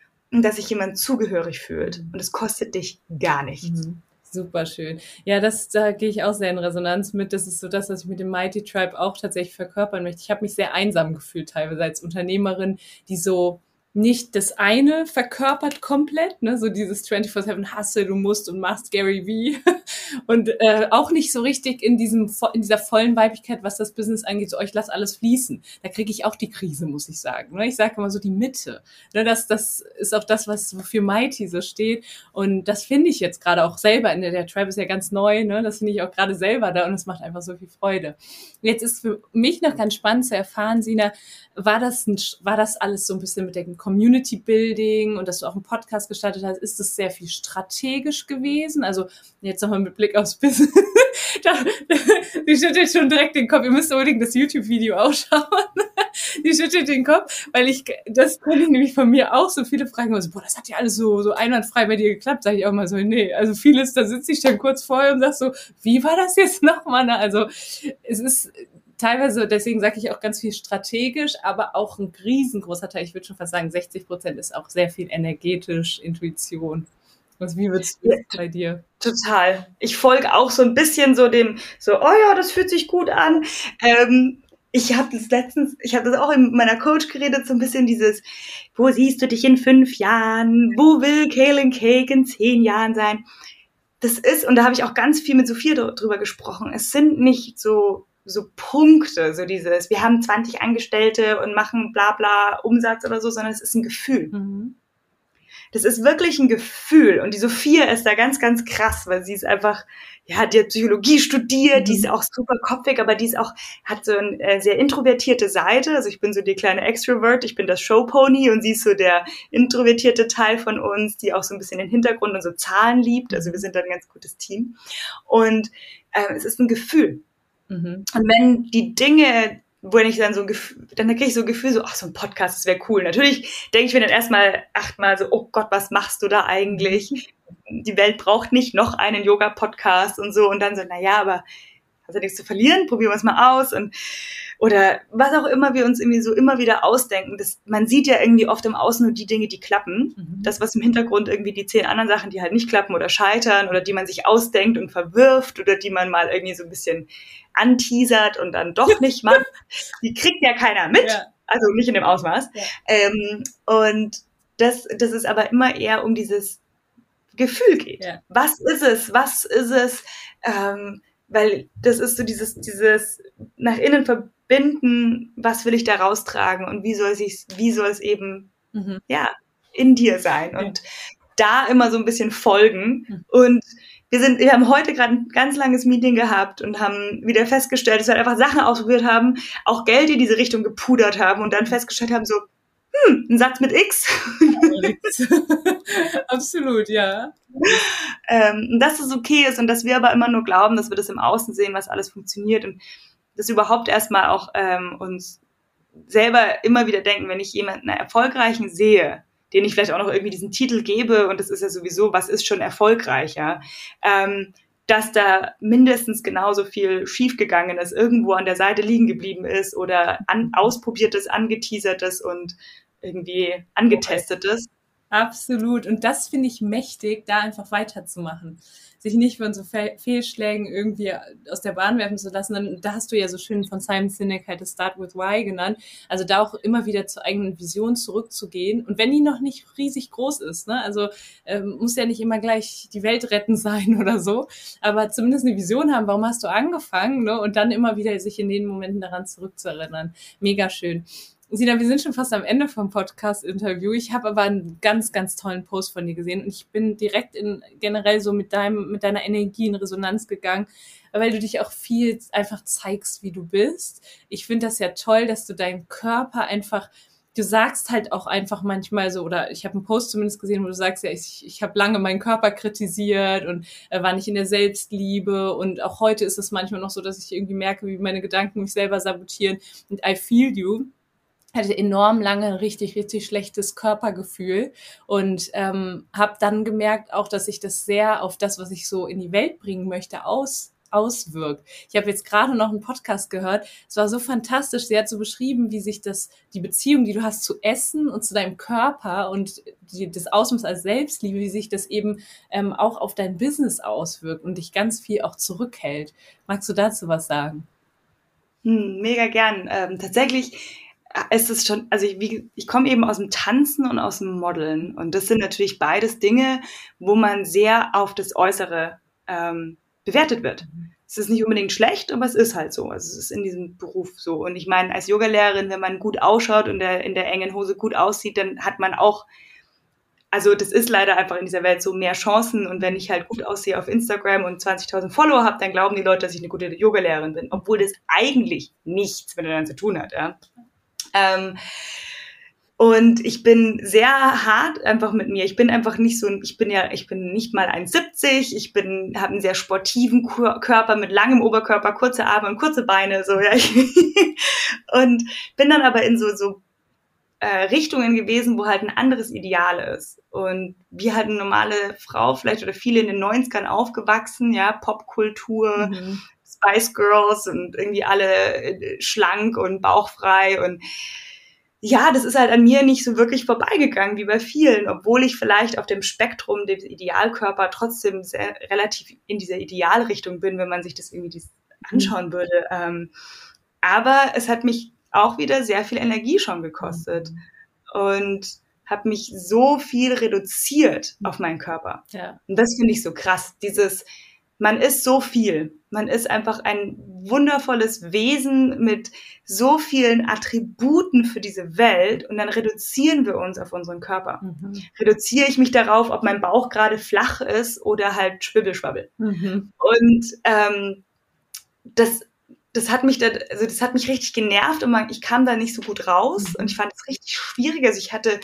dass sich jemand zugehörig fühlt. Und es kostet dich gar nichts. Mhm. Super schön. Ja, das, da gehe ich auch sehr in Resonanz mit. Das ist so das, was ich mit dem Mighty Tribe auch tatsächlich verkörpern möchte. Ich habe mich sehr einsam gefühlt teilweise als Unternehmerin, die so nicht das eine verkörpert komplett, ne, so dieses 24-7 Hustle, du musst und machst Gary V. [laughs] und äh, auch nicht so richtig in diesem in dieser vollen Weiblichkeit, was das Business angeht, so euch lass alles fließen. Da kriege ich auch die Krise, muss ich sagen. Ne? Ich sage immer so die Mitte. Ne, das, das ist auch das, was wofür Mighty so steht. Und das finde ich jetzt gerade auch selber in der, der Tribe ist ja ganz neu, ne? Das finde ich auch gerade selber da und es macht einfach so viel Freude. Jetzt ist für mich noch ganz spannend zu erfahren, Sina, war das, ein, war das alles so ein bisschen mit dem Community Building und dass du auch einen Podcast gestartet hast, ist das sehr viel strategisch gewesen? Also jetzt nochmal mit Blick aufs Business. [laughs] da, die schüttelt schon direkt den Kopf. Ihr müsst unbedingt das YouTube-Video auch schauen. [laughs] die schüttelt den Kopf, weil ich, das kenne ich nämlich von mir auch so viele Fragen. Also, boah, das hat ja alles so, so einwandfrei bei dir geklappt. Sag ich auch mal so, nee, also vieles, da sitze ich dann kurz vorher und sag so, wie war das jetzt nochmal? Also, es ist, teilweise, deswegen sage ich auch ganz viel strategisch, aber auch ein riesengroßer Teil, ich würde schon fast sagen, 60 Prozent ist auch sehr viel energetisch, Intuition. Was, wie wird's bei dir? Total. Ich folge auch so ein bisschen so dem, so, oh ja, das fühlt sich gut an. Ähm, ich habe das letztens, ich habe das auch in meiner Coach geredet, so ein bisschen dieses, wo siehst du dich in fünf Jahren? Wo will Kaylin Cake in zehn Jahren sein? Das ist, und da habe ich auch ganz viel mit Sophia drüber gesprochen, es sind nicht so so Punkte, so dieses, wir haben 20 Angestellte und machen bla bla Umsatz oder so, sondern es ist ein Gefühl. Mhm. Das ist wirklich ein Gefühl. Und die Sophia ist da ganz, ganz krass, weil sie ist einfach, ja, die hat Psychologie studiert, mhm. die ist auch super kopfig, aber die ist auch, hat so eine äh, sehr introvertierte Seite. Also ich bin so die kleine Extrovert, ich bin das Showpony und sie ist so der introvertierte Teil von uns, die auch so ein bisschen den Hintergrund und so Zahlen liebt. Also wir sind da ein ganz gutes Team. Und äh, es ist ein Gefühl. Mhm. Und wenn die Dinge, wo ich dann so ein Gefühl, dann kriege ich so ein Gefühl, so, ach, so ein Podcast, das wäre cool. Natürlich denke ich mir dann erstmal achtmal so, oh Gott, was machst du da eigentlich? Die Welt braucht nicht noch einen Yoga-Podcast und so. Und dann so, na ja, aber hast ja nichts zu verlieren, probieren wir es mal aus. Und oder was auch immer wir uns irgendwie so immer wieder ausdenken. Das, man sieht ja irgendwie oft im Außen nur die Dinge, die klappen. Mhm. Das, was im Hintergrund irgendwie die zehn anderen Sachen, die halt nicht klappen oder scheitern oder die man sich ausdenkt und verwirft oder die man mal irgendwie so ein bisschen anteasert und dann doch nicht [laughs] macht, die kriegt ja keiner mit. Ja. Also nicht in dem Ausmaß. Ja. Ähm, und das, das ist aber immer eher um dieses Gefühl geht. Ja. Was ist es? Was ist es? Ähm, weil das ist so dieses, dieses nach innen verbinden, was will ich da raustragen und wie soll es, wie soll es eben, mhm. ja, in dir sein und da immer so ein bisschen folgen mhm. und wir sind, wir haben heute gerade ein ganz langes Meeting gehabt und haben wieder festgestellt, dass wir einfach Sachen ausprobiert haben, auch Geld in diese Richtung gepudert haben und dann festgestellt haben, so, hm, ein Satz mit X. [laughs] Absolut, ja. Ähm, dass es okay ist und dass wir aber immer nur glauben, dass wir das im Außen sehen, was alles funktioniert und das überhaupt erstmal auch ähm, uns selber immer wieder denken, wenn ich jemanden erfolgreichen sehe, den ich vielleicht auch noch irgendwie diesen Titel gebe, und das ist ja sowieso, was ist schon erfolgreicher, ähm, dass da mindestens genauso viel schiefgegangen ist, irgendwo an der Seite liegen geblieben ist oder an, ausprobiertes, angeteasertes und irgendwie angetestetes. Absolut. Und das finde ich mächtig, da einfach weiterzumachen. Sich nicht von so Fe Fehlschlägen irgendwie aus der Bahn werfen zu lassen. Und da hast du ja so schön von Simon Sinek halt das Start with Why genannt. Also da auch immer wieder zur eigenen Vision zurückzugehen. Und wenn die noch nicht riesig groß ist, ne? also ähm, muss ja nicht immer gleich die Welt retten sein [laughs] oder so, aber zumindest eine Vision haben, warum hast du angefangen? Ne? Und dann immer wieder sich in den Momenten daran zurückzuerinnern. Mega schön. Sina, wir sind schon fast am Ende vom Podcast-Interview. Ich habe aber einen ganz, ganz tollen Post von dir gesehen und ich bin direkt in generell so mit deinem, mit deiner Energie in Resonanz gegangen, weil du dich auch viel einfach zeigst, wie du bist. Ich finde das ja toll, dass du deinen Körper einfach du sagst halt auch einfach manchmal so, oder ich habe einen Post zumindest gesehen, wo du sagst, ja, ich, ich habe lange meinen Körper kritisiert und äh, war nicht in der Selbstliebe und auch heute ist es manchmal noch so, dass ich irgendwie merke, wie meine Gedanken mich selber sabotieren und I feel you hatte enorm lange richtig, richtig schlechtes Körpergefühl und ähm, habe dann gemerkt auch, dass sich das sehr auf das, was ich so in die Welt bringen möchte, aus auswirkt. Ich habe jetzt gerade noch einen Podcast gehört. Es war so fantastisch. Sie hat so beschrieben, wie sich das, die Beziehung, die du hast zu Essen und zu deinem Körper und die, das Ausmaß als Selbstliebe, wie sich das eben ähm, auch auf dein Business auswirkt und dich ganz viel auch zurückhält. Magst du dazu was sagen? Hm, mega gern. Ähm, tatsächlich es ist schon, also ich, wie, ich komme eben aus dem Tanzen und aus dem Modeln. Und das sind natürlich beides Dinge, wo man sehr auf das Äußere ähm, bewertet wird. Es ist nicht unbedingt schlecht, aber es ist halt so. Also es ist in diesem Beruf so. Und ich meine, als Yogalehrerin, wenn man gut ausschaut und der, in der engen Hose gut aussieht, dann hat man auch, also das ist leider einfach in dieser Welt so mehr Chancen. Und wenn ich halt gut aussehe auf Instagram und 20.000 Follower habe, dann glauben die Leute, dass ich eine gute Yogalehrerin bin, obwohl das eigentlich nichts miteinander zu tun hat. Ja? Ähm, und ich bin sehr hart einfach mit mir. Ich bin einfach nicht so, ich bin ja, ich bin nicht mal 1,70. Ich bin, habe einen sehr sportiven Körper mit langem Oberkörper, kurze Arme und kurze Beine, so, ja. [laughs] und bin dann aber in so, so äh, Richtungen gewesen, wo halt ein anderes Ideal ist. Und wie halt eine normale Frau vielleicht oder viele in den 90ern aufgewachsen, ja, Popkultur, mhm. Spice Girls und irgendwie alle äh, schlank und bauchfrei und ja, das ist halt an mir nicht so wirklich vorbeigegangen wie bei vielen, obwohl ich vielleicht auf dem Spektrum des Idealkörper trotzdem sehr, relativ in dieser Idealrichtung bin, wenn man sich das irgendwie anschauen würde. Ähm, aber es hat mich auch wieder sehr viel Energie schon gekostet und habe mich so viel reduziert auf meinen Körper. Ja. Und das finde ich so krass. Dieses, man ist so viel. Man ist einfach ein wundervolles Wesen mit so vielen Attributen für diese Welt und dann reduzieren wir uns auf unseren Körper. Mhm. Reduziere ich mich darauf, ob mein Bauch gerade flach ist oder halt schwibbelschwabbel. Mhm. Und ähm, das, das hat mich da, also das hat mich richtig genervt und man, ich kam da nicht so gut raus mhm. und ich fand es richtig schwierig. Also ich hatte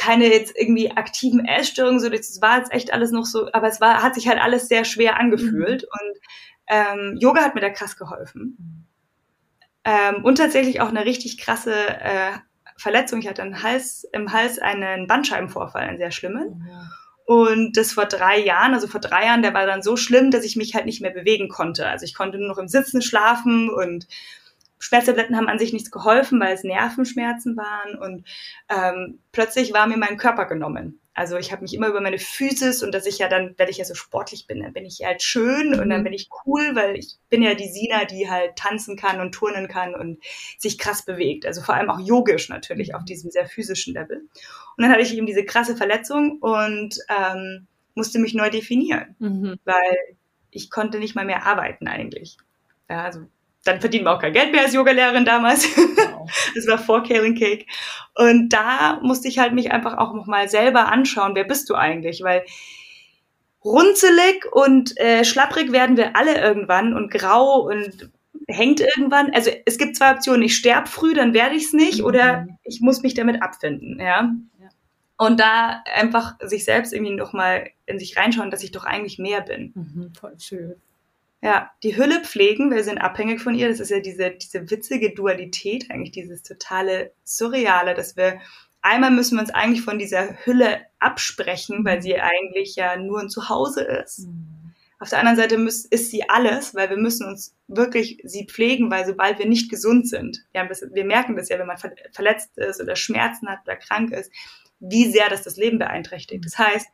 keine jetzt irgendwie aktiven Essstörungen, so das war jetzt echt alles noch so, aber es war, hat sich halt alles sehr schwer angefühlt mhm. und ähm, Yoga hat mir da krass geholfen. Ähm, und tatsächlich auch eine richtig krasse äh, Verletzung. Ich hatte einen Hals, im Hals einen Bandscheibenvorfall, einen sehr schlimmen. Ja. Und das vor drei Jahren, also vor drei Jahren, der war dann so schlimm, dass ich mich halt nicht mehr bewegen konnte. Also ich konnte nur noch im Sitzen schlafen und Schmerztabletten haben an sich nichts geholfen, weil es Nervenschmerzen waren und ähm, plötzlich war mir mein Körper genommen. Also ich habe mich immer über meine Physis und dass ich ja dann, wenn ich ja so sportlich bin, dann bin ich halt schön und dann mhm. bin ich cool, weil ich bin ja die Sina, die halt tanzen kann und turnen kann und sich krass bewegt. Also vor allem auch yogisch natürlich auf diesem sehr physischen Level. Und dann hatte ich eben diese krasse Verletzung und ähm, musste mich neu definieren, mhm. weil ich konnte nicht mal mehr arbeiten eigentlich. Ja, also dann verdient man auch kein Geld mehr als Yogalehrerin damals. Wow. [laughs] Das war vor Caring Cake. Und da musste ich halt mich einfach auch nochmal selber anschauen, wer bist du eigentlich? Weil runzelig und äh, schlapprig werden wir alle irgendwann und grau und hängt irgendwann. Also es gibt zwei Optionen, ich sterbe früh, dann werde ich es nicht, mhm. oder ich muss mich damit abfinden, ja. Und da einfach sich selbst irgendwie nochmal in sich reinschauen, dass ich doch eigentlich mehr bin. Mhm, voll schön. Ja, die Hülle pflegen, wir sind abhängig von ihr. Das ist ja diese, diese witzige Dualität, eigentlich dieses totale Surreale, dass wir einmal müssen wir uns eigentlich von dieser Hülle absprechen, weil sie eigentlich ja nur ein Zuhause ist. Mhm. Auf der anderen Seite muss, ist sie alles, weil wir müssen uns wirklich sie pflegen, weil sobald wir nicht gesund sind, ja, wir merken das ja, wenn man verletzt ist oder Schmerzen hat oder krank ist, wie sehr das das Leben beeinträchtigt. Das heißt,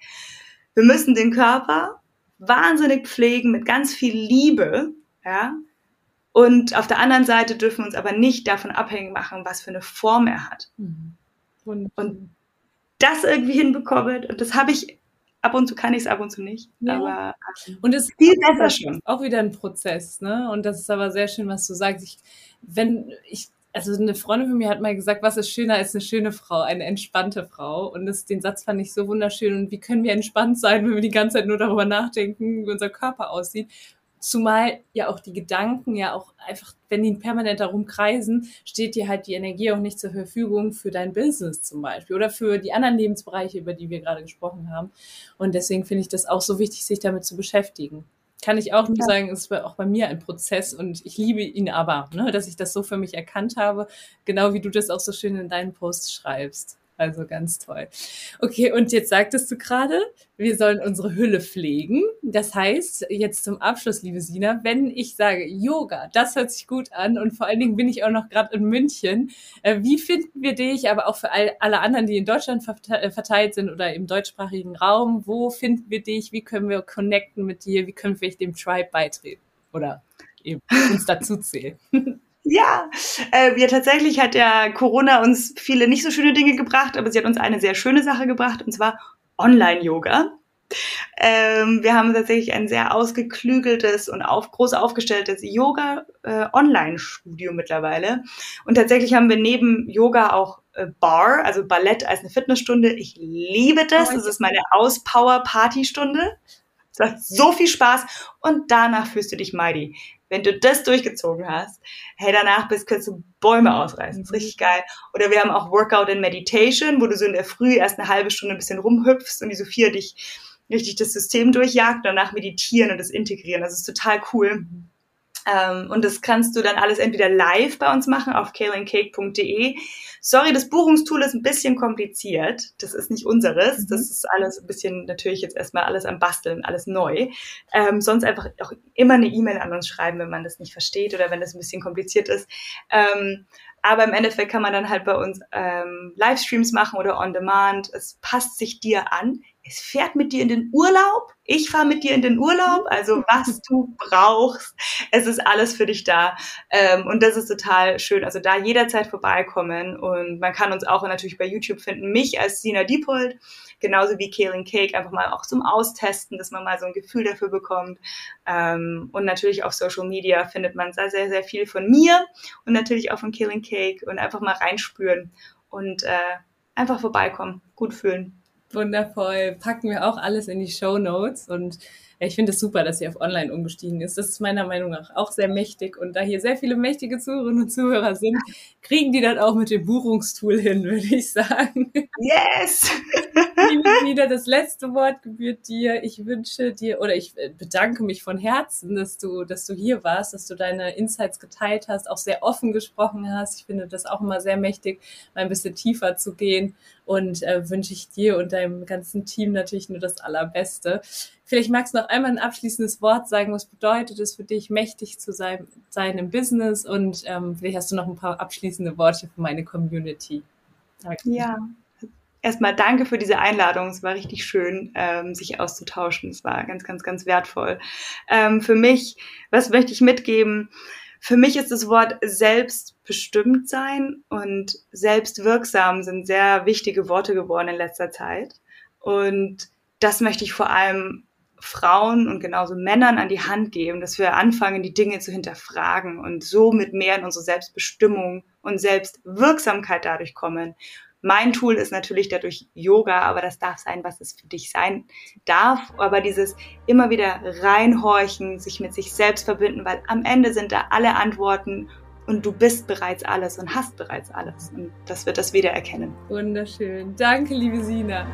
wir müssen den Körper wahnsinnig pflegen mit ganz viel Liebe, ja. Und auf der anderen Seite dürfen wir uns aber nicht davon abhängig machen, was für eine Form er hat. Mhm. Und das irgendwie hinbekommen, und das habe ich ab und zu kann ich es, ab und zu nicht. Ja. Aber und es viel besser schon. Auch wieder ein Prozess, ne? Und das ist aber sehr schön, was du sagst. Ich, wenn ich also eine Freundin von mir hat mal gesagt, was ist schöner als eine schöne Frau, eine entspannte Frau. Und das, den Satz fand ich so wunderschön. Und wie können wir entspannt sein, wenn wir die ganze Zeit nur darüber nachdenken, wie unser Körper aussieht? Zumal ja auch die Gedanken ja auch einfach, wenn die permanent darum kreisen, steht dir halt die Energie auch nicht zur Verfügung für dein Business zum Beispiel oder für die anderen Lebensbereiche, über die wir gerade gesprochen haben. Und deswegen finde ich das auch so wichtig, sich damit zu beschäftigen kann ich auch nur ja. sagen, es war auch bei mir ein Prozess und ich liebe ihn aber, ne, dass ich das so für mich erkannt habe, genau wie du das auch so schön in deinen Posts schreibst. Also ganz toll. Okay, und jetzt sagtest du gerade, wir sollen unsere Hülle pflegen. Das heißt, jetzt zum Abschluss, liebe Sina, wenn ich sage Yoga, das hört sich gut an und vor allen Dingen bin ich auch noch gerade in München. Äh, wie finden wir dich, aber auch für all, alle anderen, die in Deutschland äh, verteilt sind oder im deutschsprachigen Raum, wo finden wir dich? Wie können wir connecten mit dir? Wie können wir dem Tribe beitreten? Oder eben uns dazu zählen? [laughs] Ja, äh, ja, tatsächlich hat ja Corona uns viele nicht so schöne Dinge gebracht, aber sie hat uns eine sehr schöne Sache gebracht, und zwar Online-Yoga. Ähm, wir haben tatsächlich ein sehr ausgeklügeltes und auf, groß aufgestelltes Yoga-Online-Studio äh, mittlerweile. Und tatsächlich haben wir neben Yoga auch äh, Bar, also Ballett als eine Fitnessstunde. Ich liebe das. Das ist meine Auspower-Partystunde. Es macht so viel Spaß und danach fühlst du dich mighty. Wenn du das durchgezogen hast, hey, danach bist, kannst du Bäume ausreißen. Das ist richtig geil. Oder wir haben auch Workout in Meditation, wo du so in der Früh erst eine halbe Stunde ein bisschen rumhüpfst und die Sophia dich richtig das System durchjagt, danach meditieren und das integrieren. Das ist total cool. Mhm. Ähm, und das kannst du dann alles entweder live bei uns machen auf kaleandcake.de. Sorry, das Buchungstool ist ein bisschen kompliziert. Das ist nicht unseres. Mhm. Das ist alles ein bisschen natürlich jetzt erstmal alles am Basteln, alles neu. Ähm, sonst einfach auch immer eine E-Mail an uns schreiben, wenn man das nicht versteht oder wenn das ein bisschen kompliziert ist. Ähm, aber im Endeffekt kann man dann halt bei uns ähm, Livestreams machen oder on demand. Es passt sich dir an es fährt mit dir in den Urlaub, ich fahre mit dir in den Urlaub, also was du brauchst, es ist alles für dich da. Ähm, und das ist total schön. Also da jederzeit vorbeikommen und man kann uns auch natürlich bei YouTube finden, mich als Sina Diepold, genauso wie Kaling Cake, einfach mal auch zum Austesten, dass man mal so ein Gefühl dafür bekommt. Ähm, und natürlich auf Social Media findet man sehr, sehr, sehr viel von mir und natürlich auch von Kaling Cake und einfach mal reinspüren und äh, einfach vorbeikommen, gut fühlen. Wundervoll. Packen wir auch alles in die Show Notes und ich finde es super, dass sie auf Online umgestiegen ist. Das ist meiner Meinung nach auch sehr mächtig. Und da hier sehr viele mächtige Zuhörerinnen und Zuhörer sind, kriegen die das auch mit dem Buchungstool hin, würde ich sagen. Yes! [laughs] wieder das letzte Wort gebührt dir. Ich wünsche dir oder ich äh, bedanke mich von Herzen, dass du, dass du hier warst, dass du deine Insights geteilt hast, auch sehr offen gesprochen hast. Ich finde das auch immer sehr mächtig, mal ein bisschen tiefer zu gehen und äh, wünsche ich dir und deinem ganzen Team natürlich nur das Allerbeste. Vielleicht magst du noch einmal ein abschließendes Wort sagen, was bedeutet es für dich, mächtig zu sein, sein im Business und ähm, vielleicht hast du noch ein paar abschließende Worte für meine Community. Danke. Ja, erstmal danke für diese Einladung. Es war richtig schön, ähm, sich auszutauschen. Es war ganz, ganz, ganz wertvoll. Ähm, für mich, was möchte ich mitgeben? Für mich ist das Wort selbstbestimmt sein und selbstwirksam sind sehr wichtige Worte geworden in letzter Zeit. Und das möchte ich vor allem Frauen und genauso Männern an die Hand geben, dass wir anfangen, die Dinge zu hinterfragen und so mit mehr in unsere Selbstbestimmung und Selbstwirksamkeit dadurch kommen. Mein Tool ist natürlich dadurch Yoga, aber das darf sein, was es für dich sein darf. Aber dieses immer wieder reinhorchen, sich mit sich selbst verbinden, weil am Ende sind da alle Antworten und du bist bereits alles und hast bereits alles. Und das wird das wieder erkennen. Wunderschön. Danke, liebe Sina.